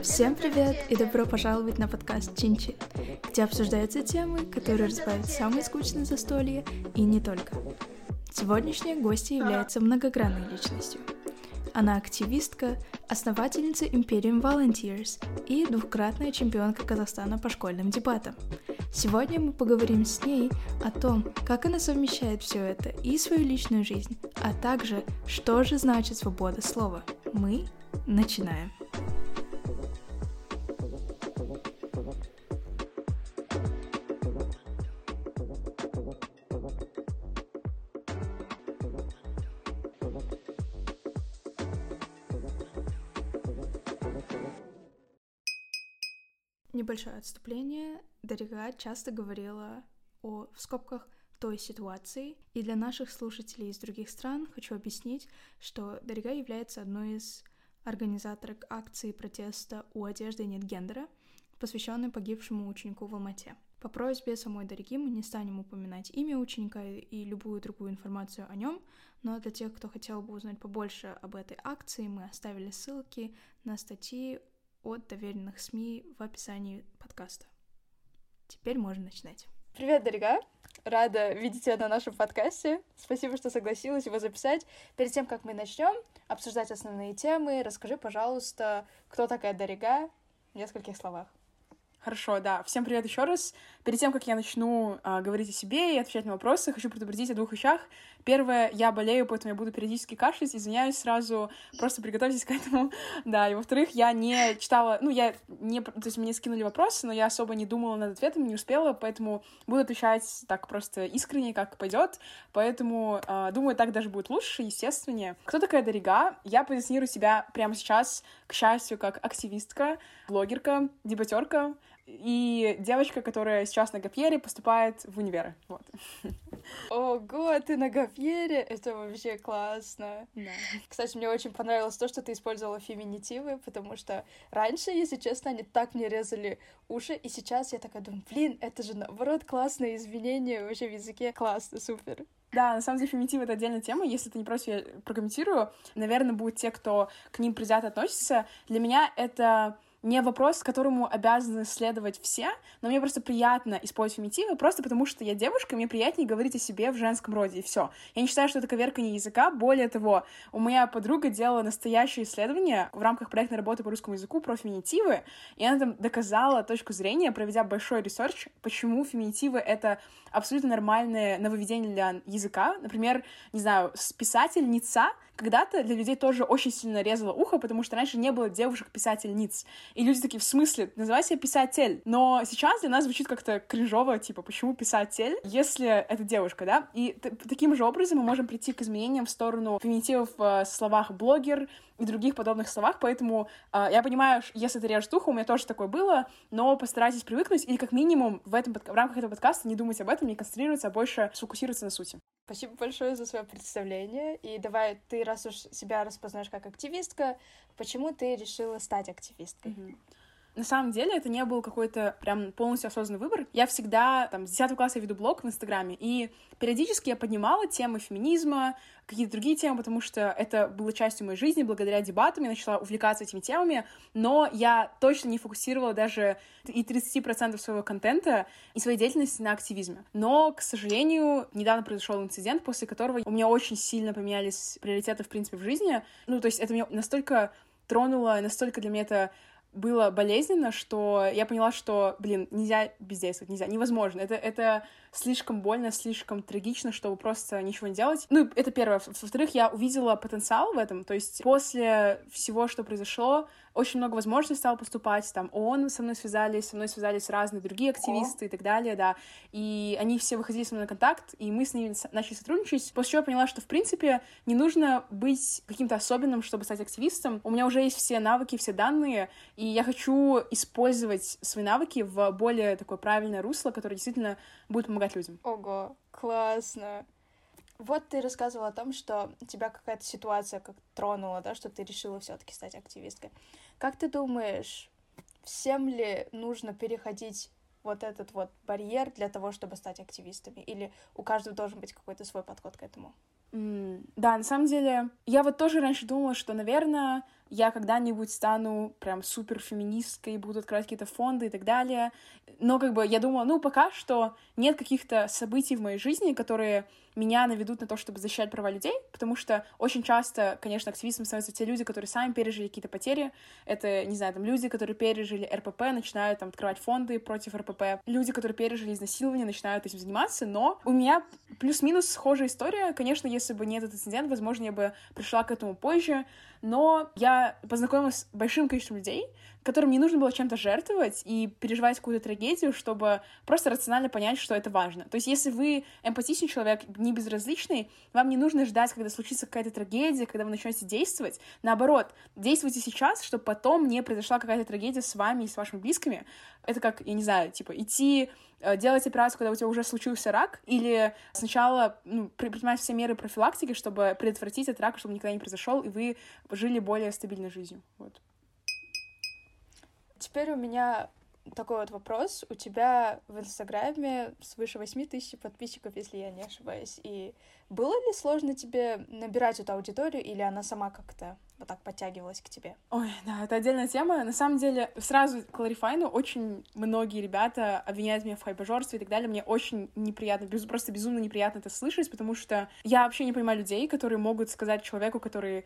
Всем привет и добро пожаловать на подкаст Чинчи, где обсуждаются темы, которые разбавят самые скучные застолья и не только. Сегодняшняя гостья является многогранной личностью. Она активистка, основательница Imperium Volunteers и двукратная чемпионка Казахстана по школьным дебатам. Сегодня мы поговорим с ней о том, как она совмещает все это и свою личную жизнь, а также, что же значит свобода слова. Мы начинаем. Небольшое отступление. Дарига часто говорила о, в скобках, той ситуации. И для наших слушателей из других стран хочу объяснить, что Дарига является одной из организаторок акции протеста «У одежды нет гендера», посвященной погибшему ученику в Алмате. По просьбе самой Дариги мы не станем упоминать имя ученика и любую другую информацию о нем, но для тех, кто хотел бы узнать побольше об этой акции, мы оставили ссылки на статьи от доверенных СМИ в описании подкаста. Теперь можно начинать. Привет, Дарига! Рада видеть тебя на нашем подкасте. Спасибо, что согласилась его записать. Перед тем, как мы начнем обсуждать основные темы, расскажи, пожалуйста, кто такая Дарига в нескольких словах. Хорошо, да. Всем привет еще раз. Перед тем, как я начну э, говорить о себе и отвечать на вопросы, хочу предупредить о двух вещах. Первое, я болею, поэтому я буду периодически кашлять. Извиняюсь сразу, просто приготовьтесь к этому. да, и во-вторых, я не читала, ну, я не, то есть мне скинули вопросы, но я особо не думала над ответом, не успела, поэтому буду отвечать так просто искренне, как пойдет. Поэтому, э, думаю, так даже будет лучше, естественнее. Кто такая Дарига? Я позиционирую себя прямо сейчас, к счастью, как активистка, блогерка, дебатерка, и девочка, которая сейчас на Гапьере, поступает в универ. Вот. Ого, ты на Гапьере? Это вообще классно. Да. Кстати, мне очень понравилось то, что ты использовала феминитивы, потому что раньше, если честно, они так мне резали уши, и сейчас я такая думаю, блин, это же наоборот классное изменение вообще в языке. Классно, супер. Да, на самом деле феминитив — это отдельная тема. Если ты не против, я прокомментирую. Наверное, будут те, кто к ним предвзято относится. Для меня это не вопрос, которому обязаны следовать все, но мне просто приятно использовать феминитивы, просто потому что я девушка, мне приятнее говорить о себе в женском роде, и все. Я не считаю, что это коверкание языка, более того, у моя подруга делала настоящее исследование в рамках проектной работы по русскому языку про феминитивы, и она там доказала точку зрения, проведя большой research, почему феминитивы — это абсолютно нормальное нововведение для языка. Например, не знаю, писательница когда-то для людей тоже очень сильно резало ухо, потому что раньше не было девушек-писательниц. И люди такие, в смысле, называй себя писатель. Но сейчас для нас звучит как-то кринжово, типа, почему писатель, если это девушка, да? И таким же образом мы можем прийти к изменениям в сторону феминитивов в словах блогер и других подобных словах, поэтому э, я понимаю, если это режет ухо, у меня тоже такое было, но постарайтесь привыкнуть или как минимум в, этом, в рамках этого подкаста не думать об этом, не концентрироваться, а больше сфокусироваться на сути. Спасибо большое за свое представление. И давай, ты раз уж себя распознаешь как активистка, почему ты решила стать активисткой? Mm-hmm. На самом деле это не был какой-то прям полностью осознанный выбор. Я всегда, там, с 10 класса я веду блог в Инстаграме, и периодически я поднимала темы феминизма, какие-то другие темы, потому что это было частью моей жизни, благодаря дебатам я начала увлекаться этими темами, но я точно не фокусировала даже и 30% своего контента и своей деятельности на активизме. Но, к сожалению, недавно произошел инцидент, после которого у меня очень сильно поменялись приоритеты, в принципе, в жизни. Ну, то есть это меня настолько тронуло, настолько для меня это было болезненно, что я поняла, что, блин, нельзя бездействовать, нельзя, невозможно. Это, это слишком больно, слишком трагично, чтобы просто ничего не делать. Ну, это первое. Во-вторых, я увидела потенциал в этом. То есть после всего, что произошло, очень много возможностей стало поступать. Там ООН со мной связались, со мной связались разные другие активисты О. и так далее, да. И они все выходили со мной на контакт, и мы с ними начали сотрудничать. После чего я поняла, что, в принципе, не нужно быть каким-то особенным, чтобы стать активистом. У меня уже есть все навыки, все данные, и я хочу использовать свои навыки в более такое правильное русло, которое действительно будет помогать людям. Ого, классно. Вот ты рассказывала о том, что тебя какая-то ситуация как тронула, да, что ты решила все-таки стать активисткой. Как ты думаешь, всем ли нужно переходить вот этот вот барьер для того, чтобы стать активистами? Или у каждого должен быть какой-то свой подход к этому? Mm, да, на самом деле, я вот тоже раньше думала, что, наверное, я когда-нибудь стану прям супер феминисткой, буду открывать какие-то фонды и так далее. Но как бы я думала, ну, пока что нет каких-то событий в моей жизни, которые меня наведут на то, чтобы защищать права людей, потому что очень часто, конечно, активистами становятся те люди, которые сами пережили какие-то потери. Это, не знаю, там люди, которые пережили РПП, начинают там открывать фонды против РПП. Люди, которые пережили изнасилование, начинают этим заниматься. Но у меня плюс-минус схожая история. Конечно, если бы не этот инцидент, возможно, я бы пришла к этому позже. Но я познакомилась с большим количеством людей, которым не нужно было чем-то жертвовать и переживать какую-то трагедию, чтобы просто рационально понять, что это важно. То есть, если вы эмпатичный человек, не безразличный, вам не нужно ждать, когда случится какая-то трагедия, когда вы начнете действовать. Наоборот, действуйте сейчас, чтобы потом не произошла какая-то трагедия с вами и с вашими близкими. Это как, я не знаю, типа, идти делать операцию, когда у тебя уже случился рак, или сначала ну, принимать все меры профилактики, чтобы предотвратить этот рак, чтобы никогда не произошел, и вы жили более стабильной жизнью. Вот. Теперь у меня такой вот вопрос. У тебя в Инстаграме свыше 8 тысяч подписчиков, если я не ошибаюсь. И было ли сложно тебе набирать эту аудиторию, или она сама как-то вот так подтягивалась к тебе? Ой, да, это отдельная тема. На самом деле, сразу кларифайну, очень многие ребята обвиняют меня в хайбажорстве и так далее. Мне очень неприятно, без, просто безумно неприятно это слышать, потому что я вообще не понимаю людей, которые могут сказать человеку, который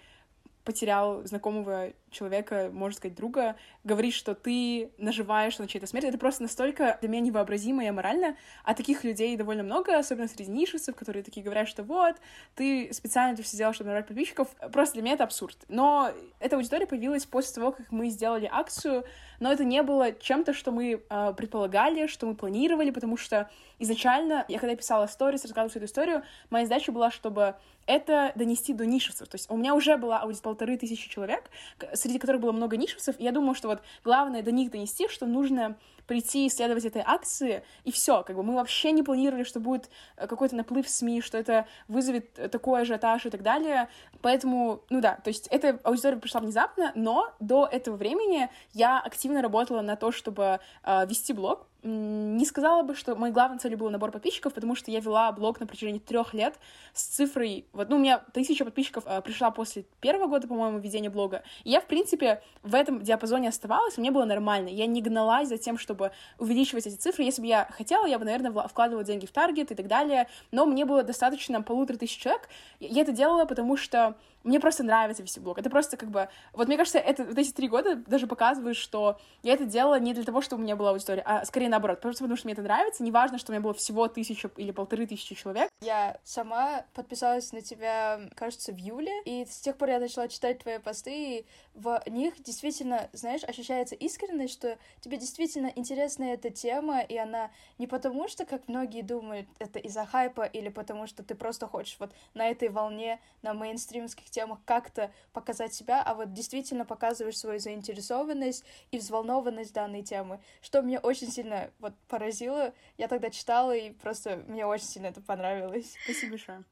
потерял знакомого человека, можно сказать, друга, говорить, что ты наживаешь на чьей-то смерти, это просто настолько для меня невообразимо и аморально, а таких людей довольно много, особенно среди нишевцев, которые такие говорят, что вот, ты специально это все сделал, чтобы набрать подписчиков, просто для меня это абсурд. Но эта аудитория появилась после того, как мы сделали акцию, но это не было чем-то, что мы э, предполагали, что мы планировали, потому что изначально, я когда писала сторис, рассказывала всю эту историю, моя задача была, чтобы это донести до нишевцев. То есть у меня уже была аудитория полторы тысячи человек, среди которых было много нишевцев, и я думала, что вот главное до них донести, что нужно прийти исследовать этой акции, и все, как бы мы вообще не планировали, что будет э, какой-то наплыв СМИ, что это вызовет такой ажиотаж и так далее, поэтому, ну да, то есть эта аудитория пришла внезапно, но до этого времени я активно работала на то, чтобы э, вести блог, не сказала бы, что моей главной целью был набор подписчиков, потому что я вела блог на протяжении трех лет с цифрой... Вот, ну, у меня тысяча подписчиков э, пришла после первого года, по-моему, ведения блога. И я, в принципе, в этом диапазоне оставалась, мне было нормально. Я не гналась за тем, чтобы увеличивать эти цифры. Если бы я хотела, я бы, наверное, вкладывала деньги в таргет и так далее. Но мне было достаточно полутора тысяч человек. Я это делала, потому что мне просто нравится вести блог. Это просто как бы... Вот мне кажется, это, вот эти три года даже показывают, что я это делала не для того, чтобы у меня была аудитория, а скорее наоборот, просто потому что мне это нравится. Неважно, что у меня было всего тысяча или полторы тысячи человек. Я сама подписалась на тебя, кажется, в июле, и с тех пор я начала читать твои посты, и в них действительно, знаешь, ощущается искренность, что тебе действительно интересна эта тема, и она не потому, что, как многие думают, это из-за хайпа, или потому что ты просто хочешь вот на этой волне, на мейнстримских этих темах как-то показать себя, а вот действительно показываешь свою заинтересованность и взволнованность данной темы, что мне очень сильно вот поразило. Я тогда читала, и просто мне очень сильно это понравилось. Спасибо большое.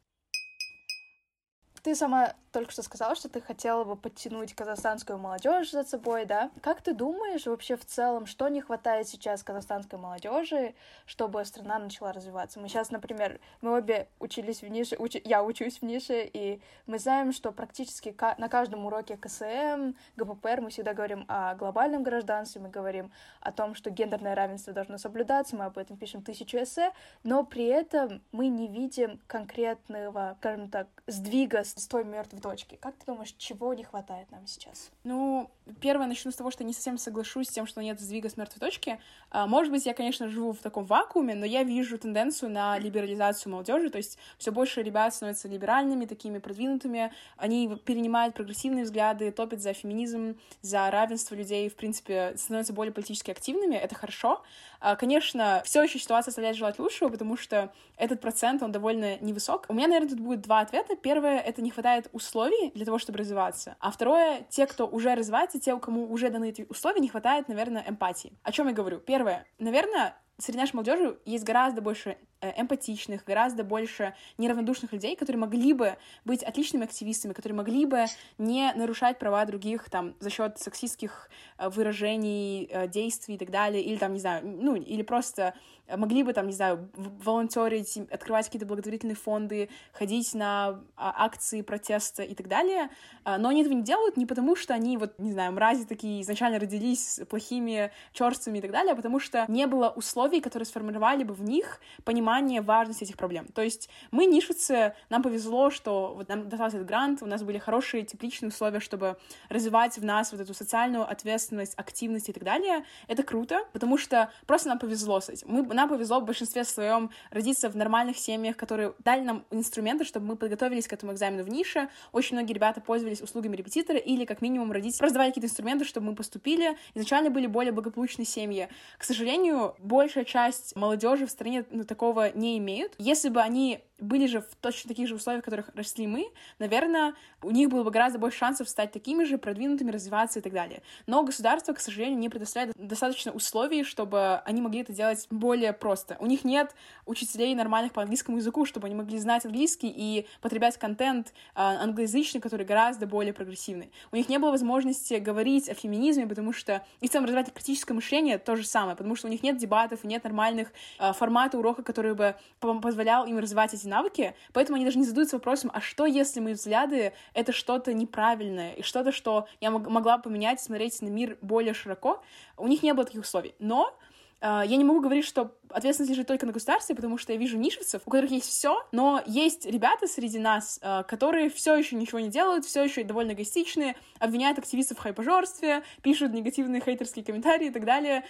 Ты сама только что сказала, что ты хотела бы подтянуть казахстанскую молодежь за собой, да? Как ты думаешь вообще в целом, что не хватает сейчас казахстанской молодежи, чтобы страна начала развиваться? Мы сейчас, например, мы обе учились в нише, уч... я учусь в нише, и мы знаем, что практически на каждом уроке КСМ, ГППР мы всегда говорим о глобальном гражданстве, мы говорим о том, что гендерное равенство должно соблюдаться, мы об этом пишем тысячу эссе, но при этом мы не видим конкретного, скажем так, сдвига с той мертвой точки. Как ты думаешь, чего не хватает нам сейчас? Ну, первое, начну с того, что не совсем соглашусь с тем, что нет сдвига с мертвой точки. А, может быть, я, конечно, живу в таком вакууме, но я вижу тенденцию на либерализацию молодежи, то есть все больше ребят становятся либеральными, такими продвинутыми, они перенимают прогрессивные взгляды, топят за феминизм, за равенство людей, в принципе, становятся более политически активными, это хорошо. А, конечно, все еще ситуация оставляет желать лучшего, потому что этот процент, он довольно невысок. У меня, наверное, тут будет два ответа. Первое — это не хватает условий для того, чтобы развиваться. А второе, те, кто уже развивается, те, кому уже даны эти условия, не хватает, наверное, эмпатии. О чем я говорю? Первое, наверное, среди нашей молодежи есть гораздо больше э, эмпатичных, гораздо больше неравнодушных людей, которые могли бы быть отличными активистами, которые могли бы не нарушать права других там за счет сексистских э, выражений, э, действий и так далее, или там, не знаю, ну, или просто могли бы там, не знаю, волонтерить, открывать какие-то благотворительные фонды, ходить на а, акции протеста и так далее, но они этого не делают не потому, что они вот, не знаю, мрази такие изначально родились плохими, черствыми и так далее, а потому что не было условий, которые сформировали бы в них понимание важности этих проблем. То есть мы, нишицы, нам повезло, что вот нам достался этот грант, у нас были хорошие тепличные условия, чтобы развивать в нас вот эту социальную ответственность, активность и так далее. Это круто, потому что просто нам повезло с этим. Мы нам повезло в большинстве своем родиться в нормальных семьях, которые дали нам инструменты, чтобы мы подготовились к этому экзамену в нише. Очень многие ребята пользовались услугами репетитора или, как минимум, родители просто какие-то инструменты, чтобы мы поступили. Изначально были более благополучные семьи. К сожалению, большая часть молодежи в стране ну, такого не имеют. Если бы они были же в точно таких же условиях, в которых росли мы, наверное, у них было бы гораздо больше шансов стать такими же, продвинутыми, развиваться и так далее. Но государство, к сожалению, не предоставляет достаточно условий, чтобы они могли это делать более просто. У них нет учителей нормальных по английскому языку, чтобы они могли знать английский и потреблять контент э, англоязычный, который гораздо более прогрессивный. У них не было возможности говорить о феминизме, потому что и в целом развивать критическое мышление то же самое, потому что у них нет дебатов и нет нормальных э, формата урока, который бы позволял им развивать эти навыки, поэтому они даже не задаются вопросом, а что, если мои взгляды — это что-то неправильное, и что-то, что я могла поменять, смотреть на мир более широко. У них не было таких условий. Но я не могу говорить, что ответственность лежит только на государстве, потому что я вижу нишевцев, у которых есть все, но есть ребята среди нас, а, которые все еще ничего не делают, все еще довольно эгоистичные, обвиняют активистов в хайпожорстве, пишут негативные хейтерские комментарии и так далее.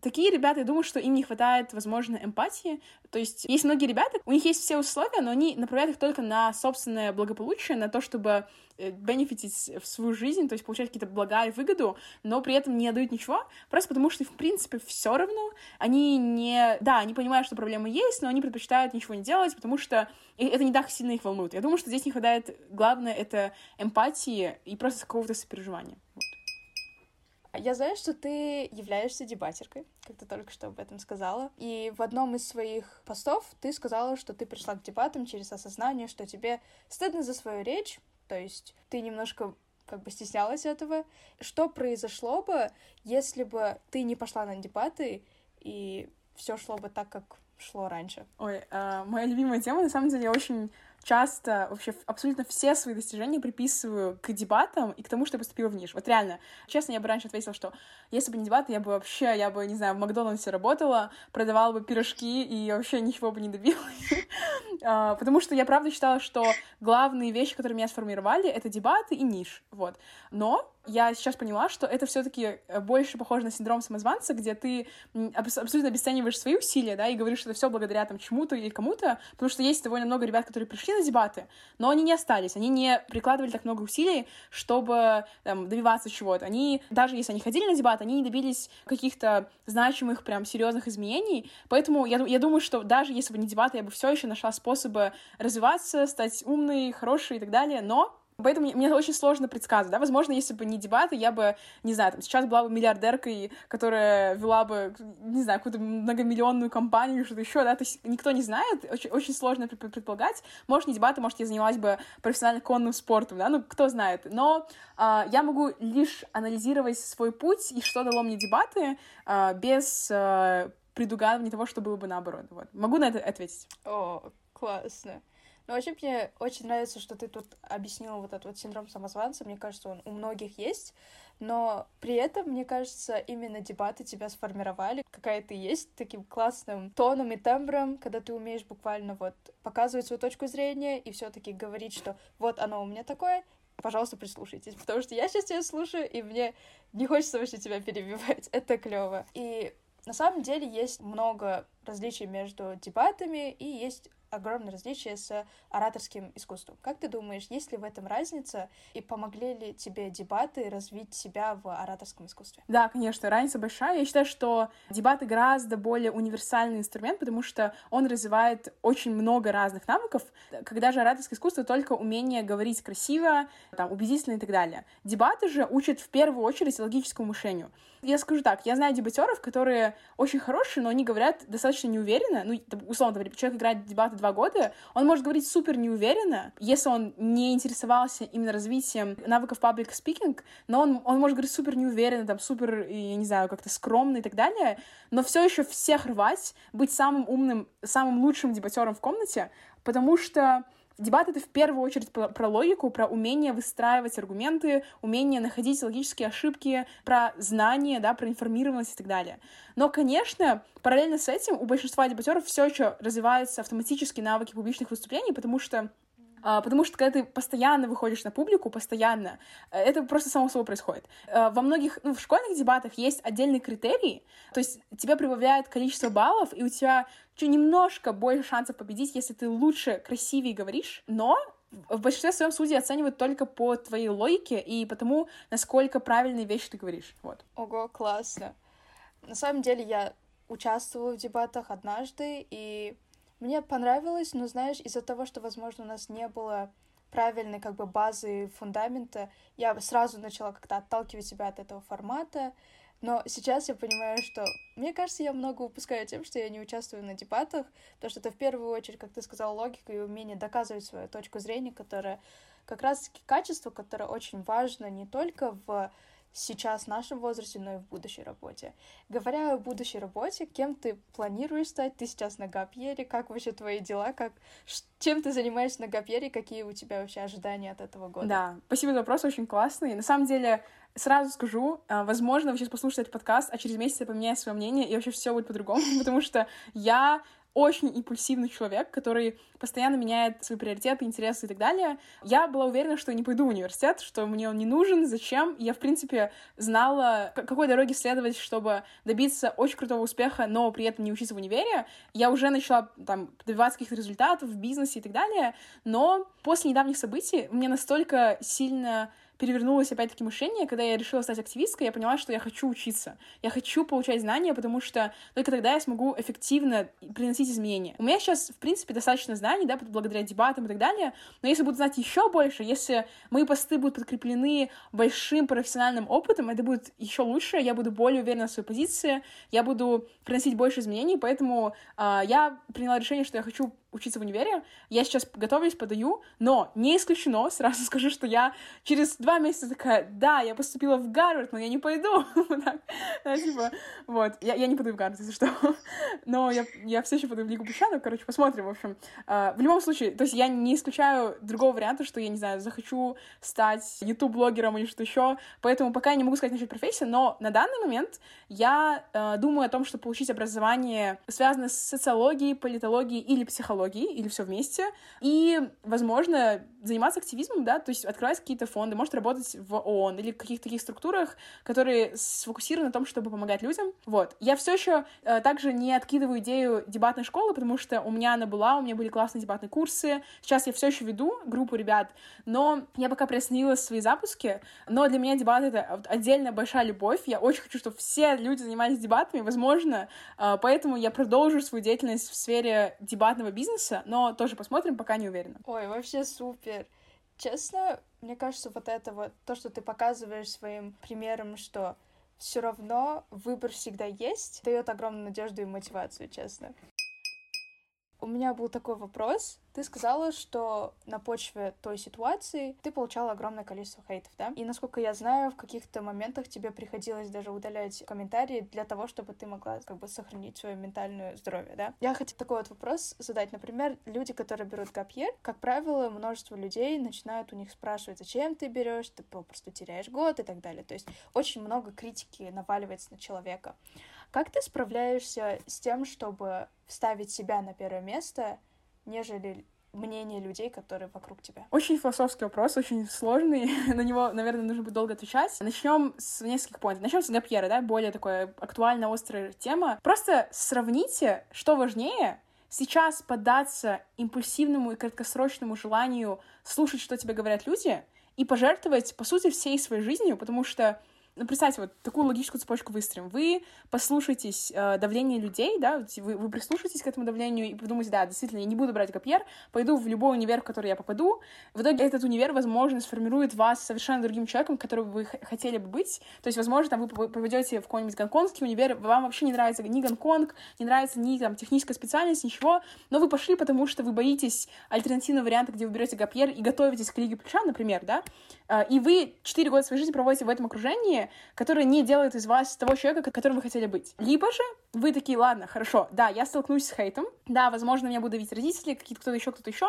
Такие ребята, я думаю, что им не хватает, возможно, эмпатии. То есть есть многие ребята, у них есть все условия, но они направляют их только на собственное благополучие, на то, чтобы бенефитить в свою жизнь, то есть получать какие-то блага и выгоду, но при этом не отдают ничего, просто потому что, в принципе, все равно. Они не... Да, они понимают, что проблемы есть, но они предпочитают ничего не делать, потому что это не так сильно их волнует. Я думаю, что здесь не хватает, главное, это эмпатии и просто какого-то сопереживания. Вот. Я знаю, что ты являешься дебатеркой, как ты только что об этом сказала. И в одном из своих постов ты сказала, что ты пришла к дебатам через осознание, что тебе стыдно за свою речь, то есть ты немножко как бы стеснялась этого. Что произошло бы, если бы ты не пошла на дебаты и все шло бы так, как шло раньше? Ой, э, моя любимая тема, на самом деле, я очень часто вообще абсолютно все свои достижения приписываю к дебатам и к тому, что я поступила в ниш. Вот реально, честно, я бы раньше ответила, что если бы не дебаты, я бы вообще, я бы, не знаю, в Макдональдсе работала, продавала бы пирожки и вообще ничего бы не добилась. А, потому что я правда считала, что главные вещи, которые меня сформировали, это дебаты и ниш. Вот. Но я сейчас поняла, что это все-таки э, больше похоже на синдром самозванца, где ты абсолютно обесцениваешь свои усилия, да, и говоришь, что это все благодаря там чему-то или кому-то, потому что есть довольно много ребят, которые пришли на дебаты, но они не остались, они не прикладывали так много усилий, чтобы там, добиваться чего-то. Они, даже если они ходили на дебаты, они не добились каких-то значимых, прям серьезных изменений, поэтому я, я думаю, что даже если бы не дебаты, я бы все еще нашла способы развиваться, стать умной, хорошей и так далее, но Поэтому мне очень сложно предсказывать, да, возможно, если бы не дебаты, я бы, не знаю, там, сейчас была бы миллиардеркой, которая вела бы, не знаю, какую-то многомиллионную компанию или что-то еще, да, то есть никто не знает, очень, очень сложно предполагать, может, не дебаты, может, я занялась бы профессионально конным спортом, да, ну, кто знает, но э, я могу лишь анализировать свой путь и что дало мне дебаты э, без э, предугадывания того, что было бы наоборот, вот. Могу на это ответить? О, классно. Ну, вообще мне очень нравится, что ты тут объяснила вот этот вот синдром самозванца. Мне кажется, он у многих есть. Но при этом, мне кажется, именно дебаты тебя сформировали, какая ты есть, таким классным тоном и тембром, когда ты умеешь буквально вот показывать свою точку зрения и все таки говорить, что вот оно у меня такое, пожалуйста, прислушайтесь, потому что я сейчас тебя слушаю, и мне не хочется вообще тебя перебивать. Это клево. И на самом деле есть много различий между дебатами и есть огромное различие с ораторским искусством. Как ты думаешь, есть ли в этом разница, и помогли ли тебе дебаты развить себя в ораторском искусстве? Да, конечно, разница большая. Я считаю, что дебаты гораздо более универсальный инструмент, потому что он развивает очень много разных навыков, когда же ораторское искусство только умение говорить красиво, там, убедительно и так далее. Дебаты же учат в первую очередь логическому мышлению. Я скажу так, я знаю дебатеров, которые очень хорошие, но они говорят достаточно неуверенно. Ну, условно говоря, человек играет дебаты два года, он может говорить супер неуверенно, если он не интересовался именно развитием навыков public speaking, но он, он может говорить супер неуверенно, там, супер, я не знаю, как-то скромно и так далее, но все еще всех рвать, быть самым умным, самым лучшим дебатером в комнате, потому что Дебат — это в первую очередь про, про логику, про умение выстраивать аргументы, умение находить логические ошибки, про знания, да, про информированность и так далее. Но, конечно, параллельно с этим у большинства дебатеров все еще развиваются автоматические навыки публичных выступлений, потому что потому что когда ты постоянно выходишь на публику, постоянно, э, это просто само собой происходит. Э, во многих, ну, в школьных дебатах есть отдельный критерий, то есть тебе прибавляют количество баллов, и у тебя чуть немножко больше шансов победить, если ты лучше, красивее говоришь, но в большинстве своем судьи оценивают только по твоей логике и потому, насколько правильные вещи ты говоришь. Вот. Ого, классно. На самом деле я участвовала в дебатах однажды, и мне понравилось, но, знаешь, из-за того, что, возможно, у нас не было правильной как бы базы фундамента, я сразу начала как-то отталкивать себя от этого формата, но сейчас я понимаю, что мне кажется, я много упускаю тем, что я не участвую на дебатах, потому что это в первую очередь, как ты сказал, логика и умение доказывать свою точку зрения, которая как раз-таки качество, которое очень важно не только в сейчас в нашем возрасте, но и в будущей работе. Говоря о будущей работе, кем ты планируешь стать? Ты сейчас на Гапьере, как вообще твои дела? Как... Чем ты занимаешься на Гапьере? Какие у тебя вообще ожидания от этого года? Да, спасибо за вопрос, очень классный. На самом деле, сразу скажу, а, возможно, вы сейчас послушаете этот подкаст, а через месяц я поменяю свое мнение, и вообще все будет по-другому, потому что я очень импульсивный человек, который постоянно меняет свои приоритеты, интересы и так далее. Я была уверена, что я не пойду в университет, что мне он не нужен, зачем. Я, в принципе, знала, какой дороге следовать, чтобы добиться очень крутого успеха, но при этом не учиться в универе. Я уже начала там добиваться каких-то результатов в бизнесе и так далее, но после недавних событий мне настолько сильно перевернулось опять-таки мышление, когда я решила стать активисткой, я поняла, что я хочу учиться. Я хочу получать знания, потому что только тогда я смогу эффективно приносить изменения. У меня сейчас, в принципе, достаточно знаний, да, благодаря дебатам и так далее, но если буду знать еще больше, если мои посты будут подкреплены большим профессиональным опытом, это будет еще лучше, я буду более уверена в своей позиции, я буду приносить больше изменений, поэтому э, я приняла решение, что я хочу учиться в универе. Я сейчас готовлюсь, подаю, но не исключено, сразу скажу, что я через два месяца такая, да, я поступила в Гарвард, но я не пойду. да, типа, вот, я, не пойду в Гарвард, если что. но я, все еще пойду в Лигу песчанок, короче, посмотрим, в общем. Uh, в любом случае, то есть я не исключаю другого варианта, что я, не знаю, захочу стать YouTube-блогером или что еще, поэтому пока я не могу сказать насчет профессии, но на данный момент я uh, думаю о том, что получить образование, связанное с социологией, политологией или психологией, психологии или все вместе, и, возможно, заниматься активизмом, да, то есть открывать какие-то фонды, может работать в ООН или в каких-то таких структурах, которые сфокусированы на том, чтобы помогать людям. Вот. Я все еще э, также не откидываю идею дебатной школы, потому что у меня она была, у меня были классные дебатные курсы. Сейчас я все еще веду группу ребят, но я пока приостановила свои запуски, но для меня дебаты — это отдельная большая любовь. Я очень хочу, чтобы все люди занимались дебатами, возможно, э, поэтому я продолжу свою деятельность в сфере дебатного бизнеса, но тоже посмотрим, пока не уверена. Ой, вообще супер. Честно, мне кажется, вот это вот, то, что ты показываешь своим примером, что все равно выбор всегда есть, дает огромную надежду и мотивацию, честно. У меня был такой вопрос. Ты сказала, что на почве той ситуации ты получала огромное количество хейтов, да? И насколько я знаю, в каких-то моментах тебе приходилось даже удалять комментарии для того, чтобы ты могла как бы сохранить свое ментальное здоровье, да? Я хочу такой вот вопрос задать. Например, люди, которые берут гапьер, как правило, множество людей начинают у них спрашивать, зачем ты берешь, ты попросту теряешь год и так далее. То есть очень много критики наваливается на человека. Как ты справляешься с тем, чтобы вставить себя на первое место, нежели мнение людей, которые вокруг тебя? Очень философский вопрос, очень сложный. на него, наверное, нужно будет долго отвечать. Начнем с нескольких поинтов. Начнем с Гапьера, да, более такая актуальная, острая тема. Просто сравните, что важнее, сейчас поддаться импульсивному и краткосрочному желанию слушать, что тебе говорят люди, и пожертвовать, по сути, всей своей жизнью, потому что ну, представьте, вот такую логическую цепочку выстроим. Вы послушаетесь э, давление людей, да, вы, вы прислушаетесь к этому давлению и подумаете, да, действительно, я не буду брать ГПР, пойду в любой универ, в который я попаду. В итоге этот универ, возможно, сформирует вас совершенно другим человеком, которым вы хотели бы быть. То есть, возможно, там вы поведете в какой-нибудь гонконгский универ, вам вообще не нравится ни Гонконг, не нравится ни там техническая специальность, ничего, но вы пошли, потому что вы боитесь альтернативного варианта, где вы берете ГПР и готовитесь к Лиге Плеча, например, да, э, и вы 4 года своей жизни проводите в этом окружении, которые не делают из вас того человека, которым вы хотели быть. Либо же вы такие, ладно, хорошо, да, я столкнусь с хейтом, да, возможно, меня будут видеть родители, какие-то кто-то еще, кто-то еще,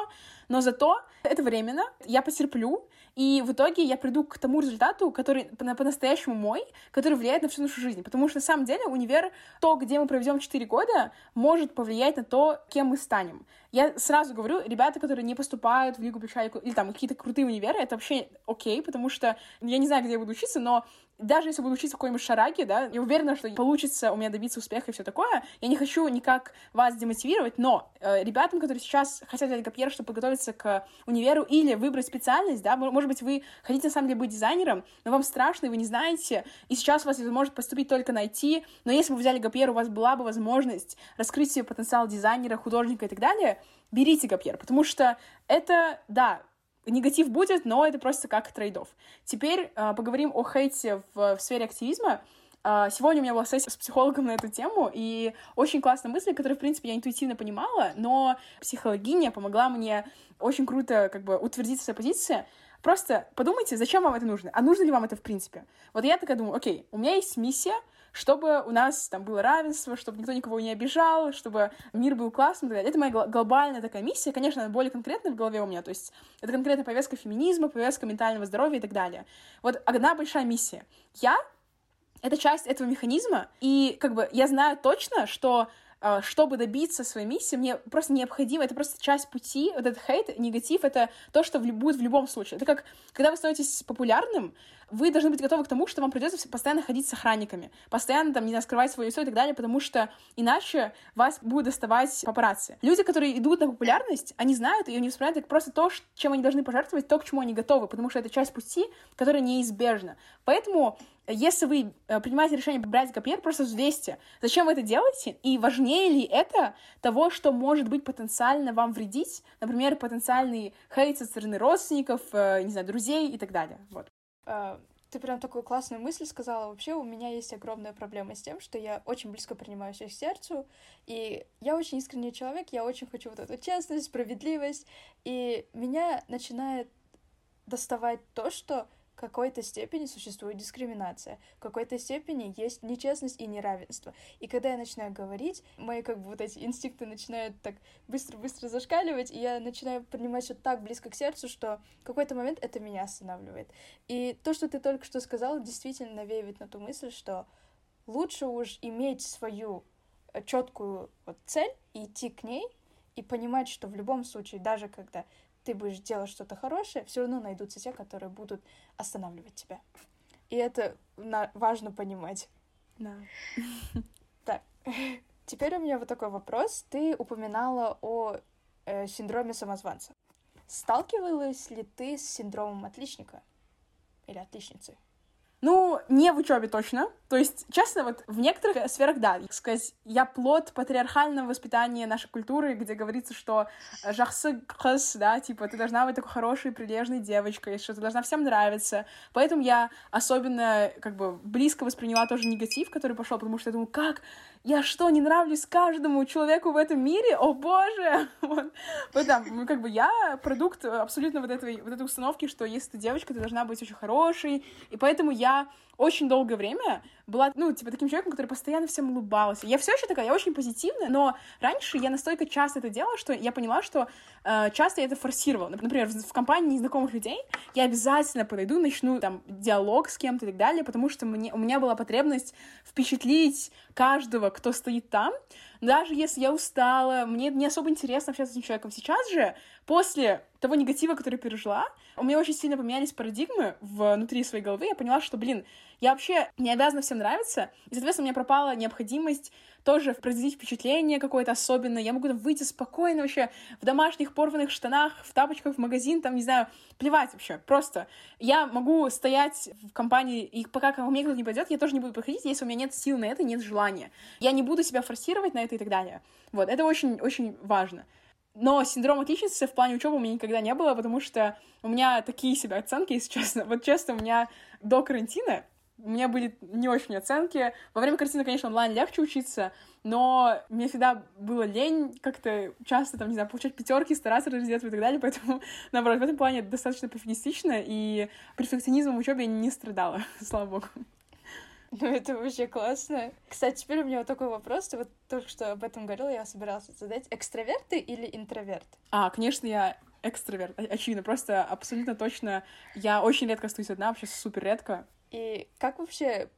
но зато это временно, я потерплю, и в итоге я приду к тому результату, который по-настоящему мой, который влияет на всю нашу жизнь. Потому что, на самом деле, универ, то, где мы проведем 4 года, может повлиять на то, кем мы станем. Я сразу говорю, ребята, которые не поступают в Лигу Плеча или там какие-то крутые универы, это вообще окей, потому что я не знаю, где я буду учиться, но даже если буду учиться в какой-нибудь шараге, да, я уверена, что получится у меня добиться успеха и все такое. Я не хочу никак вас демотивировать, но э, ребятам, которые сейчас хотят взять ГПР, чтобы подготовиться к универу или выбрать специальность, да, может быть, вы хотите на самом деле быть дизайнером, но вам страшно, и вы не знаете, и сейчас у вас может поступить только на IT, но если бы вы взяли ГПР, у вас была бы возможность раскрыть себе потенциал дизайнера, художника и так далее, берите ГПР, потому что это, да, негатив будет, но это просто как трейдов. Теперь э, поговорим о хейте в, в сфере активизма. Э, сегодня у меня была сессия с психологом на эту тему, и очень классная мысль, которую, в принципе, я интуитивно понимала, но психологиня помогла мне очень круто как бы утвердить свою позицию. Просто подумайте, зачем вам это нужно, а нужно ли вам это в принципе. Вот я такая думаю, окей, у меня есть миссия, чтобы у нас там было равенство, чтобы никто никого не обижал, чтобы мир был классным и так далее. Это моя глобальная такая миссия, конечно, она более конкретная в голове у меня, то есть это конкретная повестка феминизма, повестка ментального здоровья и так далее. Вот одна большая миссия. Я — это часть этого механизма, и как бы я знаю точно, что чтобы добиться своей миссии, мне просто необходимо, это просто часть пути, вот этот хейт, негатив, это то, что будет в любом случае. Это как, когда вы становитесь популярным, вы должны быть готовы к тому, что вам придется постоянно ходить с охранниками, постоянно там, не знаю, скрывать свое лицо и так далее, потому что иначе вас будут доставать папарацци. Люди, которые идут на популярность, они знают, и они воспринимают это просто то, чем они должны пожертвовать, то, к чему они готовы, потому что это часть пути, которая неизбежна. Поэтому если вы э, принимаете решение брать ГПР, просто взвесьте, зачем вы это делаете, и важнее ли это того, что может быть потенциально вам вредить, например, потенциальный хейт со стороны родственников, э, не знаю, друзей и так далее. Вот. А, ты прям такую классную мысль сказала. Вообще у меня есть огромная проблема с тем, что я очень близко принимаю всех к сердцу, и я очень искренний человек, я очень хочу вот эту честность, справедливость, и меня начинает доставать то, что какой-то степени существует дискриминация, в какой-то степени есть нечестность и неравенство. И когда я начинаю говорить, мои как бы вот эти инстинкты начинают так быстро-быстро зашкаливать, и я начинаю принимать все так близко к сердцу, что в какой-то момент это меня останавливает. И то, что ты только что сказал, действительно навеивает на ту мысль, что лучше уж иметь свою э, четкую вот цель и идти к ней, и понимать, что в любом случае, даже когда ты будешь делать что-то хорошее, все равно найдутся те, которые будут останавливать тебя. И это важно понимать. Да. Так. Теперь у меня вот такой вопрос. Ты упоминала о э, синдроме самозванца. Сталкивалась ли ты с синдромом отличника или отличницы? Ну, не в учебе точно. То есть, честно, вот в некоторых сферах, да, сказать, я плод патриархального воспитания нашей культуры, где говорится, что жахсы кыс, да, типа, ты должна быть такой хорошей, прилежной девочкой, что ты должна всем нравиться. Поэтому я особенно, как бы, близко восприняла тоже негатив, который пошел, потому что я думаю, как? Я что, не нравлюсь каждому человеку в этом мире? О, боже! Вот. Поэтому, ну, как бы, я продукт абсолютно вот этой, вот этой установки, что если ты девочка, ты должна быть очень хорошей, и поэтому я очень долгое время была, ну, типа, таким человеком, который постоянно всем улыбался. Я все еще такая, я очень позитивная, но раньше я настолько часто это делала, что я поняла, что э, часто я это форсировала. Например, в, в компании незнакомых людей я обязательно подойду, начну там диалог с кем-то и так далее, потому что мне, у меня была потребность впечатлить каждого, кто стоит там, даже если я устала, мне не особо интересно общаться с этим человеком. Сейчас же, после того негатива, который пережила, у меня очень сильно поменялись парадигмы внутри своей головы. Я поняла, что, блин, я вообще не обязана всем нравиться, и, соответственно, у меня пропала необходимость тоже производить впечатление какое-то особенное. Я могу там выйти спокойно вообще в домашних порванных штанах, в тапочках в магазин, там, не знаю, плевать вообще, просто. Я могу стоять в компании, и пока ко мне кто-то не пойдет, я тоже не буду приходить, если у меня нет сил на это, нет желания. Я не буду себя форсировать на это и так далее. Вот, это очень-очень важно. Но синдром отличницы в плане учебы у меня никогда не было, потому что у меня такие себе оценки, если честно. Вот честно, у меня до карантина у меня были не очень оценки. Во время карантина, конечно, онлайн легче учиться, но мне всегда было лень как-то часто, там, не знаю, получать пятерки, стараться раздеться и так далее, поэтому, наоборот, в этом плане достаточно перфекционистично, и перфекционизмом в учебе я не страдала, слава богу. Ну, это вообще классно. Кстати, теперь у меня вот такой вопрос. Ты вот только что об этом говорила, я собиралась задать. Экстраверт ты или интроверт? А, конечно, я экстраверт, очевидно. Просто абсолютно точно я очень редко остаюсь одна, вообще супер редко. И как вообще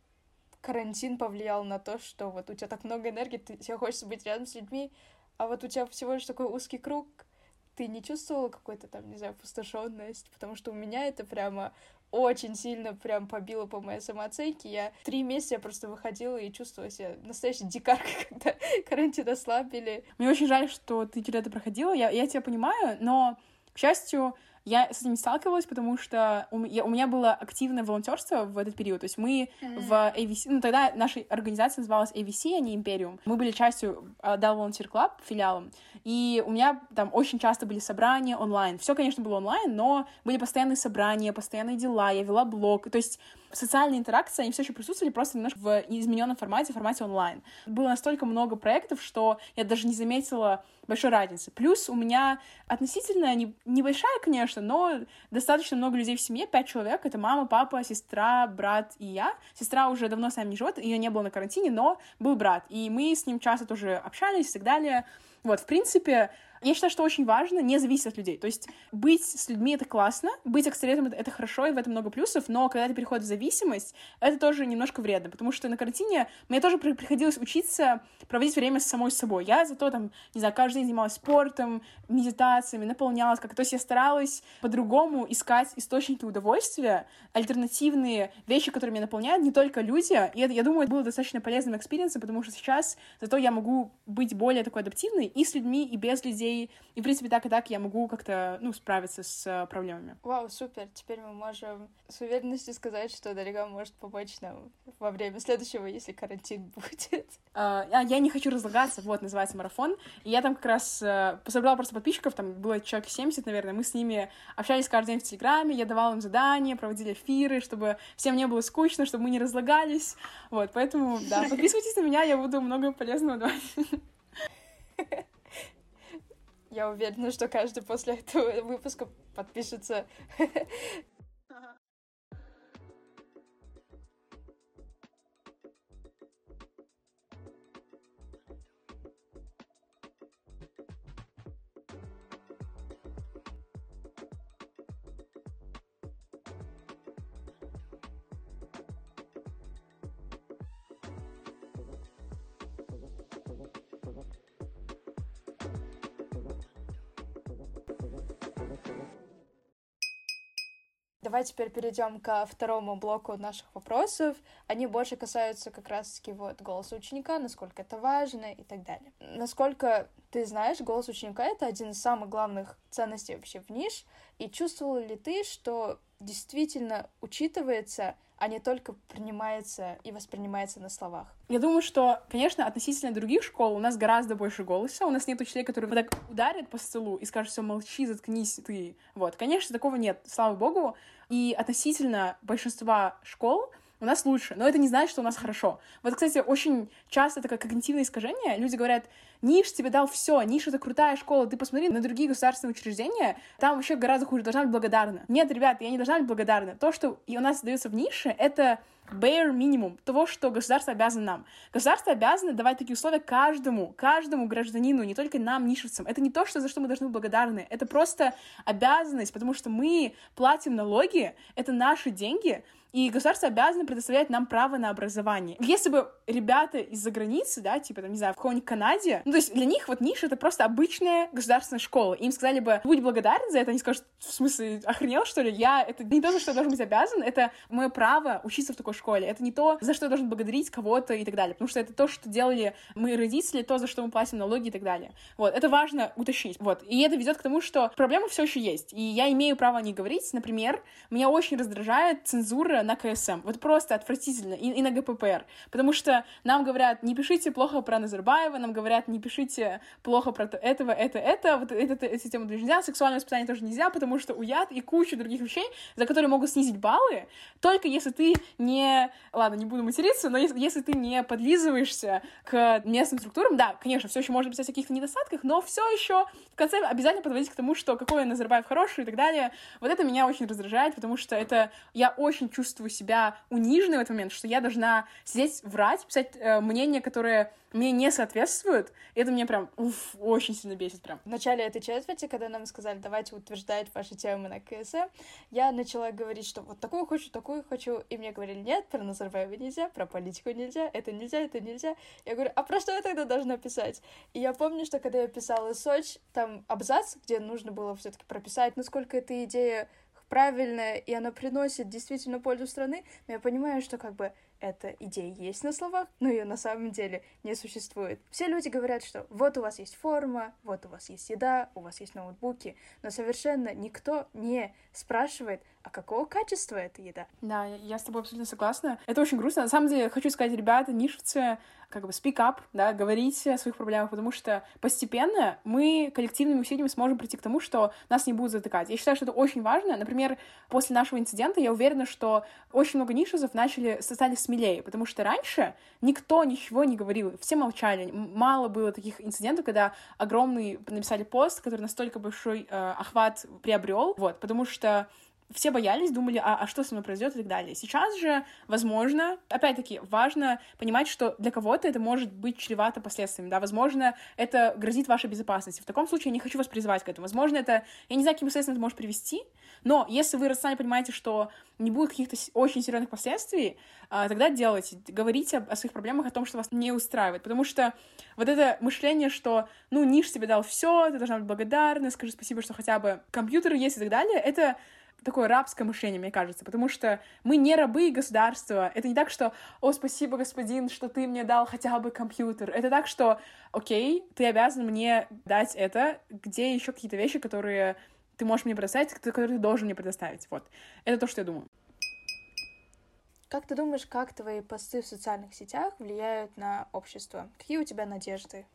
карантин повлиял на то, что вот у тебя так много энергии, ты, тебе хочется быть рядом с людьми, а вот у тебя всего лишь такой узкий круг, ты не чувствовала какой-то там, не знаю, пустошенность? Потому что у меня это прямо очень сильно прям побило по моей самооценке. Я три месяца просто выходила и чувствовала себя настоящей дикаркой, когда карантин ослабили. Мне очень жаль, что ты через это проходила. Я, я тебя понимаю, но, к счастью, я с этим не сталкивалась, потому что у, я, у меня было активное волонтерство в этот период. То есть мы mm-hmm. в AVC, ну тогда наша организация называлась AVC, а не Imperium. Мы были частью Adult Volunteer Club, филиалом. И у меня там очень часто были собрания онлайн. Все, конечно, было онлайн, но были постоянные собрания, постоянные дела. Я вела блог. То есть социальные интеракции, они все еще присутствовали, просто немножко в измененном формате, в формате онлайн. Было настолько много проектов, что я даже не заметила большой разницы. Плюс у меня относительно не, небольшая, конечно, но достаточно много людей в семье, пять человек. Это мама, папа, сестра, брат и я. Сестра уже давно с нами не живет, ее не было на карантине, но был брат. И мы с ним часто тоже общались и так далее. Вот, в принципе, я считаю, что очень важно не зависеть от людей. То есть быть с людьми — это классно, быть экстравертом — это хорошо, и в этом много плюсов, но когда ты переходишь в зависимость, это тоже немножко вредно, потому что на карантине мне тоже приходилось учиться проводить время с самой собой. Я зато там, не знаю, каждый день занималась спортом, медитациями, наполнялась как-то. То есть я старалась по-другому искать источники удовольствия, альтернативные вещи, которые меня наполняют, не только люди. И это, я думаю, это было достаточно полезным experience ом, потому что сейчас зато я могу быть более такой адаптивной и с людьми, и без людей, людей. И, в принципе, так и так я могу как-то, ну, справиться с э, проблемами. Вау, супер. Теперь мы можем с уверенностью сказать, что Дарига может помочь нам во время следующего, если карантин будет. Uh, я не хочу разлагаться, вот, называется марафон. И я там как раз uh, собрала просто подписчиков, там было человек 70, наверное. Мы с ними общались каждый день в Телеграме, я давала им задания, проводили эфиры, чтобы всем не было скучно, чтобы мы не разлагались. Вот, поэтому, да, подписывайтесь на меня, я буду много полезного давать. Я уверена, что каждый после этого выпуска подпишется Давай теперь перейдем ко второму блоку наших вопросов. Они больше касаются как раз-таки вот голоса ученика, насколько это важно и так далее. Насколько ты знаешь, голос ученика — это один из самых главных ценностей вообще в ниш, и чувствовал ли ты, что действительно учитывается а не только принимается и воспринимается на словах. Я думаю, что, конечно, относительно других школ у нас гораздо больше голоса. У нас нет учителей, которые вот так ударят по столу и скажут, все, молчи, заткнись ты. Вот, конечно, такого нет, слава богу. И относительно большинства школ у нас лучше, но это не значит, что у нас хорошо. Вот, кстати, очень часто такое когнитивное искажение. Люди говорят, НИШ тебе дал все, НИШ — это крутая школа, ты посмотри на другие государственные учреждения, там вообще гораздо хуже, должна быть благодарна. Нет, ребят, я не должна быть благодарна. То, что и у нас дается в нише, это bare минимум того, что государство обязано нам. Государство обязано давать такие условия каждому, каждому гражданину, не только нам, нишевцам. Это не то, что, за что мы должны быть благодарны. Это просто обязанность, потому что мы платим налоги, это наши деньги, и государство обязано предоставлять нам право на образование. Если бы ребята из-за границы, да, типа, там, не знаю, в какой-нибудь Канаде, ну, то есть для них вот ниша — это просто обычная государственная школа. Им сказали бы, будь благодарен за это, они скажут, в смысле, охренел, что ли? Я, это не то, за что я должен быть обязан, это мое право учиться в такой школе. Это не то, за что я должен благодарить кого-то и так далее. Потому что это то, что делали мои родители, то, за что мы платим налоги и так далее. Вот, это важно уточнить. Вот. И это ведет к тому, что проблема все еще есть. И я имею право о ней говорить. Например, меня очень раздражает цензура на КСМ. Вот просто отвратительно. И, и на ГППР. Потому что нам говорят, не пишите плохо про Назарбаева, нам говорят, не пишите плохо про этого, это, это, вот это, это систему нельзя, сексуальное воспитание тоже нельзя, потому что уяд и куча других вещей, за которые могут снизить баллы, только если ты не... Ладно, не буду материться, но если, если ты не подлизываешься к местным структурам, да, конечно, все еще можно писать о каких-то недостатках, но все еще в конце обязательно подводить к тому, что какой Назарбаев хороший и так далее. Вот это меня очень раздражает, потому что это... Я очень чувствую себя униженной в этот момент, что я должна сидеть, врать, писать э, мнения, которые мне не соответствуют, и это мне прям уф, очень сильно бесит прям. В начале этой четверти, когда нам сказали, давайте утверждать ваши темы на КСМ, я начала говорить, что вот такую хочу, такую хочу, и мне говорили, нет, про Назарбаева нельзя, про политику нельзя, это нельзя, это нельзя. Я говорю, а про что я тогда должна писать? И я помню, что когда я писала Сочи, там абзац, где нужно было все таки прописать, насколько эта идея правильная, и она приносит действительно пользу страны, но я понимаю, что как бы эта идея есть на словах, но ее на самом деле не существует. Все люди говорят, что вот у вас есть форма, вот у вас есть еда, у вас есть ноутбуки, но совершенно никто не спрашивает, а какого качества эта еда? Да, я с тобой абсолютно согласна. Это очень грустно. На самом деле, хочу сказать, ребята, нишевцы, как бы speak up, да, говорите о своих проблемах, потому что постепенно мы коллективными усилиями сможем прийти к тому, что нас не будут затыкать. Я считаю, что это очень важно. Например, после нашего инцидента я уверена, что очень много нишезов начали, стали смелее, потому что раньше никто ничего не говорил, все молчали. Мало было таких инцидентов, когда огромный написали пост, который настолько большой э, охват приобрел, вот, потому что все боялись, думали, а, а что со мной произойдет и так далее. Сейчас же, возможно, опять-таки, важно понимать, что для кого-то это может быть чревато последствиями, да, возможно, это грозит вашей безопасности. В таком случае я не хочу вас призывать к этому. Возможно, это, я не знаю, каким последствиям это может привести, но если вы рационально понимаете, что не будет каких-то очень серьезных последствий, а, тогда делайте, говорите о своих проблемах, о том, что вас не устраивает, потому что вот это мышление, что, ну, Ниш тебе дал все, ты должна быть благодарна, скажи спасибо, что хотя бы компьютеры есть и так далее, это такое рабское мышление, мне кажется, потому что мы не рабы государства. Это не так, что «О, спасибо, господин, что ты мне дал хотя бы компьютер». Это так, что «Окей, ты обязан мне дать это, где еще какие-то вещи, которые ты можешь мне предоставить, которые ты должен мне предоставить». Вот. Это то, что я думаю. Как ты думаешь, как твои посты в социальных сетях влияют на общество? Какие у тебя надежды?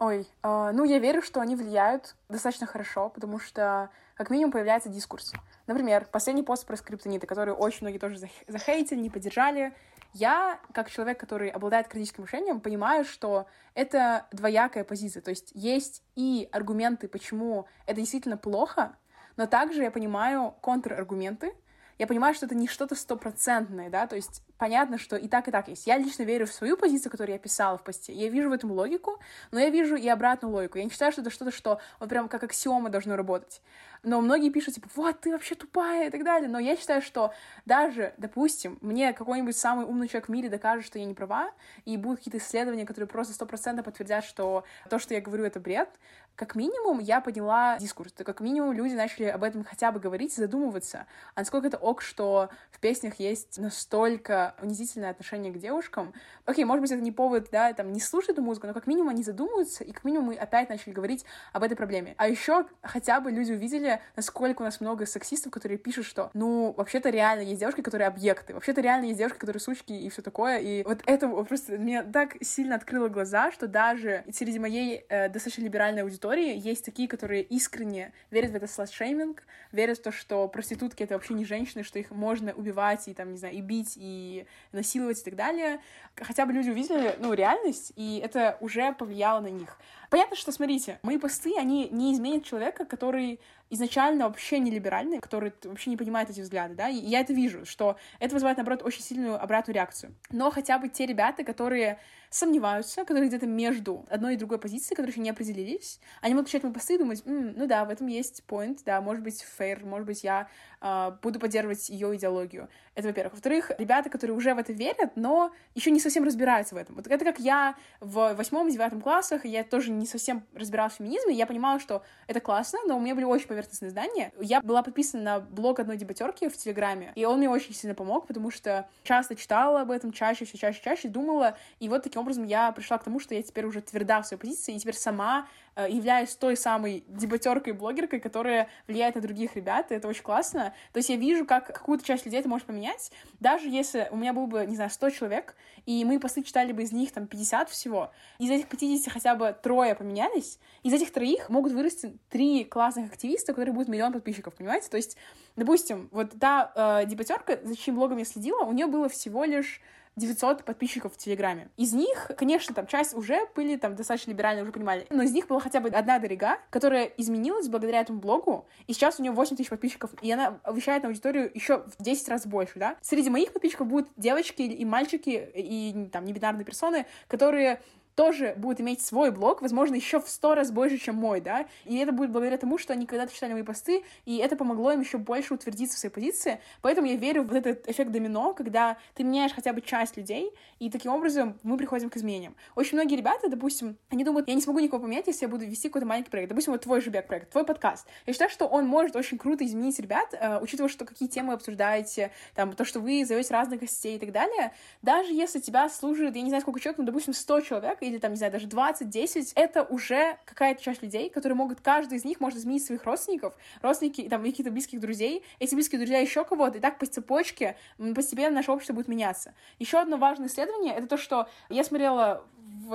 Ой, э, ну я верю, что они влияют достаточно хорошо, потому что как минимум появляется дискурс. Например, последний пост про скриптониты, который очень многие тоже захейтили, не поддержали. Я, как человек, который обладает критическим мышлением, понимаю, что это двоякая позиция. То есть есть и аргументы, почему это действительно плохо, но также я понимаю контраргументы, я понимаю, что это не что-то стопроцентное, да, то есть понятно, что и так, и так есть. Я лично верю в свою позицию, которую я писала в посте. Я вижу в этом логику, но я вижу и обратную логику. Я не считаю, что это что-то, что вот прям как аксиома должно работать. Но многие пишут, типа, вот, ты вообще тупая и так далее. Но я считаю, что даже, допустим, мне какой-нибудь самый умный человек в мире докажет, что я не права, и будут какие-то исследования, которые просто стопроцентно подтвердят, что то, что я говорю, это бред, как минимум я поняла дискурс, как минимум люди начали об этом хотя бы говорить и задумываться. А насколько это ок, что в песнях есть настолько унизительное отношение к девушкам. Окей, может быть, это не повод, да, там, не слушать эту музыку, но как минимум они задумываются, и как минимум мы опять начали говорить об этой проблеме. А еще хотя бы люди увидели, насколько у нас много сексистов, которые пишут, что, ну, вообще-то реально есть девушки, которые объекты, вообще-то реально есть девушки, которые сучки и все такое, и вот это просто мне так сильно открыло глаза, что даже среди моей э, достаточно либеральной аудитории есть такие, которые искренне верят в это slut-shaming, верят в то, что проститутки — это вообще не женщины, что их можно убивать и, там, не знаю, и бить, и насиловать и так далее. Хотя бы люди увидели, ну, реальность, и это уже повлияло на них. Понятно, что, смотрите, мои посты, они не изменят человека, который изначально вообще не либеральный, который вообще не понимает эти взгляды, да, и я это вижу, что это вызывает, наоборот, очень сильную обратную реакцию. Но хотя бы те ребята, которые сомневаются, которые где-то между одной и другой позицией, которые еще не определились, они могут читать мои посты и думать, М, ну да, в этом есть point, да, может быть, фейр, может быть, я э, буду поддерживать ее идеологию. Это, во-первых. Во-вторых, ребята, которые уже в это верят, но еще не совсем разбираются в этом. Вот это как я в восьмом-девятом классах, я тоже не совсем разбиралась в феминизме, я понимала, что это классно, но у меня были очень поверхностные знания. Я была подписана на блог одной дебатерки в Телеграме, и он мне очень сильно помог, потому что часто читала об этом, чаще, все чаще, чаще думала, и вот таким образом я пришла к тому, что я теперь уже тверда в своей позиции, и теперь сама Э, являюсь той самой дебатеркой, блогеркой, которая влияет на других ребят, и это очень классно. То есть я вижу, как какую-то часть людей это может поменять, даже если у меня был бы, не знаю, 100 человек, и мы посты читали бы из них там 50 всего, из этих 50 хотя бы трое поменялись, из этих троих могут вырасти три классных активиста, у которых будет миллион подписчиков, понимаете? То есть, допустим, вот та э, дебатерка, за чьим блогом я следила, у нее было всего лишь 900 подписчиков в Телеграме. Из них, конечно, там часть уже были там достаточно либеральные, уже понимали, но из них была хотя бы одна дорога, которая изменилась благодаря этому блогу, и сейчас у нее 8 тысяч подписчиков, и она вещает на аудиторию еще в 10 раз больше, да. Среди моих подписчиков будут девочки и мальчики, и там небинарные персоны, которые тоже будут иметь свой блог, возможно, еще в сто раз больше, чем мой, да, и это будет благодаря тому, что они когда-то читали мои посты, и это помогло им еще больше утвердиться в своей позиции, поэтому я верю в этот эффект домино, когда ты меняешь хотя бы часть людей, и таким образом мы приходим к изменениям. Очень многие ребята, допустим, они думают, я не смогу никого поменять, если я буду вести какой-то маленький проект, допустим, вот твой же проект, твой подкаст. Я считаю, что он может очень круто изменить ребят, э, учитывая, что какие темы обсуждаете, там, то, что вы зовете разных гостей и так далее, даже если тебя служит, я не знаю, сколько человек, ну, допустим, 100 человек, или там, не знаю, даже 20-10, это уже какая-то часть людей, которые могут, каждый из них может изменить своих родственников, родственники, там, каких-то близких друзей, эти близкие друзья еще кого-то, и так по цепочке постепенно наше общество будет меняться. Еще одно важное исследование — это то, что я смотрела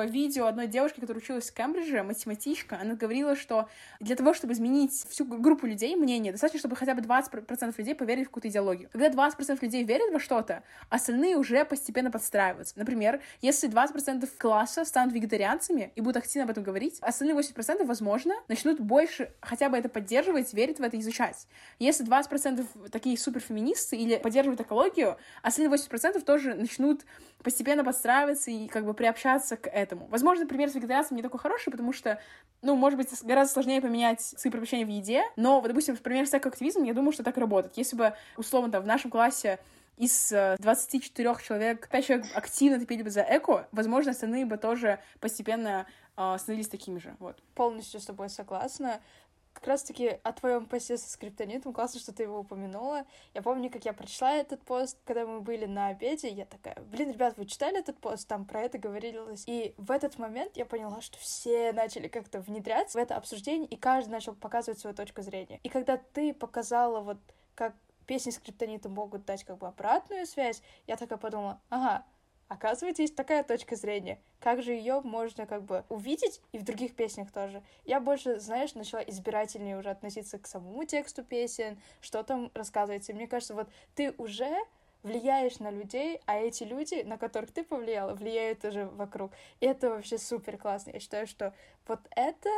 видео одной девушки, которая училась в Кембридже, математичка, она говорила, что для того, чтобы изменить всю группу людей, мнение, достаточно, чтобы хотя бы 20% людей поверили в какую-то идеологию. Когда 20% людей верят во что-то, остальные уже постепенно подстраиваются. Например, если 20% класса станут вегетарианцами и будут активно об этом говорить, остальные 80%, возможно, начнут больше хотя бы это поддерживать, верить в это, изучать. Если 20% такие суперфеминисты или поддерживают экологию, остальные 80% тоже начнут постепенно подстраиваться и как бы приобщаться к этому. Возможно, пример с вегетарианством не такой хороший, потому что, ну, может быть, гораздо сложнее поменять свои предпочтения в еде, но, допустим, в примере с экоактивизмом, я думаю, что так работает. Если бы, условно, там, в нашем классе из 24 э, человек 5 человек активно топили бы за эко, возможно, остальные бы тоже постепенно э, становились такими же. Вот. Полностью с тобой согласна как раз-таки о твоем посте со скриптонитом. Классно, что ты его упомянула. Я помню, как я прочла этот пост, когда мы были на обеде. Я такая, блин, ребят, вы читали этот пост? Там про это говорилось. И в этот момент я поняла, что все начали как-то внедряться в это обсуждение, и каждый начал показывать свою точку зрения. И когда ты показала вот как песни скриптонита могут дать как бы обратную связь, я такая подумала, ага, Оказывается, есть такая точка зрения. Как же ее можно как бы увидеть и в других песнях тоже. Я больше, знаешь, начала избирательнее уже относиться к самому тексту песен, что там рассказывается. И мне кажется, вот ты уже влияешь на людей, а эти люди, на которых ты повлияла, влияют тоже вокруг. И это вообще супер классно. Я считаю, что вот это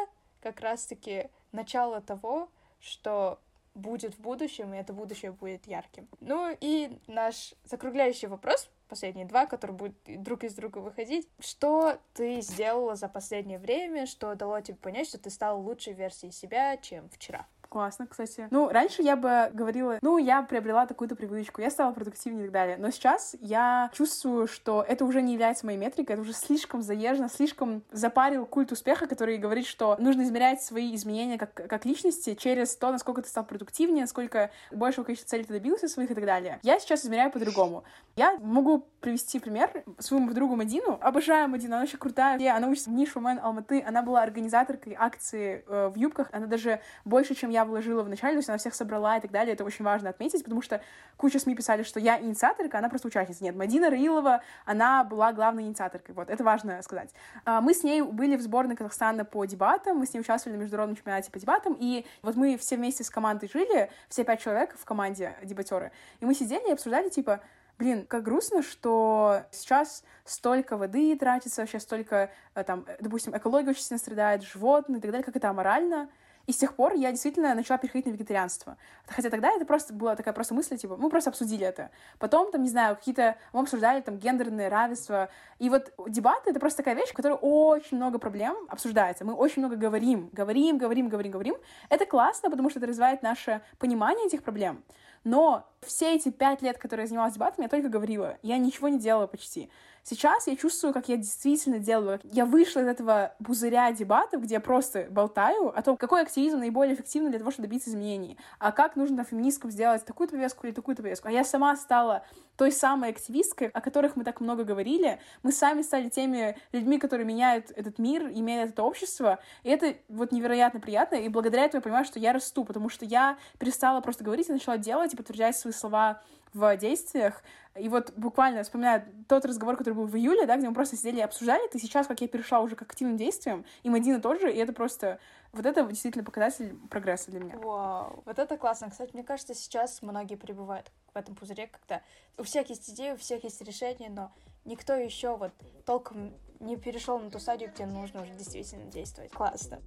как раз-таки начало того, что будет в будущем, и это будущее будет ярким. Ну и наш закругляющий вопрос последние два, которые будут друг из друга выходить. Что ты сделала за последнее время, что дало тебе понять, что ты стала лучшей версией себя, чем вчера? Классно, кстати. Ну, раньше я бы говорила, ну, я приобрела такую-то привычку, я стала продуктивнее и так далее. Но сейчас я чувствую, что это уже не является моей метрикой, это уже слишком заезжено, слишком запарил культ успеха, который говорит, что нужно измерять свои изменения как, как личности через то, насколько ты стал продуктивнее, насколько большего количества целей ты добился своих и так далее. Я сейчас измеряю по-другому. Я могу привести пример своему другу Мадину. Обожаю Мадину, она очень крутая. Она учится в Ниш Алматы. Она была организаторкой акции э, в юбках. Она даже больше, чем я я вложила в начале, то есть она всех собрала и так далее, это очень важно отметить, потому что куча СМИ писали, что я инициаторка, она просто участница. Нет, Мадина Раилова, она была главной инициаторкой, вот, это важно сказать. А, мы с ней были в сборной Казахстана по дебатам, мы с ней участвовали на международном чемпионате по дебатам, и вот мы все вместе с командой жили, все пять человек в команде дебатеры, и мы сидели и обсуждали, типа, блин, как грустно, что сейчас столько воды тратится, вообще столько, э, там, э, допустим, экология очень сильно страдает, животные и так далее, как это аморально. И с тех пор я действительно начала переходить на вегетарианство. Хотя тогда это просто была такая просто мысль, типа, мы просто обсудили это. Потом, там, не знаю, какие-то, мы обсуждали там гендерное равенство. И вот дебаты — это просто такая вещь, в которой очень много проблем обсуждается. Мы очень много говорим, говорим, говорим, говорим, говорим. Это классно, потому что это развивает наше понимание этих проблем. Но все эти пять лет, которые я занималась дебатами, я только говорила. Я ничего не делала почти. Сейчас я чувствую, как я действительно делаю. Я вышла из этого пузыря дебатов, где я просто болтаю о том, какой активизм наиболее эффективный для того, чтобы добиться изменений, а как нужно феминисткам сделать такую-то повестку или такую-то повестку. А я сама стала той самой активисткой, о которых мы так много говорили. Мы сами стали теми людьми, которые меняют этот мир и меняют это общество. И это вот невероятно приятно. И благодаря этому я понимаю, что я расту, потому что я перестала просто говорить и начала делать и подтверждать свои слова в действиях. И вот буквально вспоминаю тот разговор, который был в июле, да, где мы просто сидели и обсуждали и сейчас, как я перешла уже к активным действиям, и Мадина тоже, и это просто... Вот это действительно показатель прогресса для меня. Вау, вот это классно. Кстати, мне кажется, сейчас многие пребывают в этом пузыре, когда у всех есть идеи, у всех есть решения, но никто еще вот толком не перешел на ту стадию, где нужно уже действительно действовать. Классно.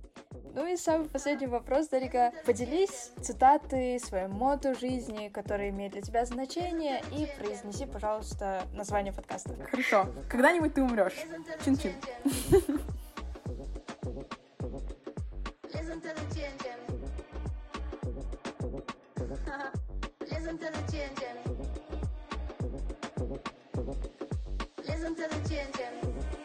Ну и самый последний вопрос, Дарига. Поделись цитаты, свою моду жизни, которые имеют для тебя значение, и произнеси, пожалуйста, название подкаста. Хорошо. Когда-нибудь ты умрешь. Чин-чин. Listen to the chin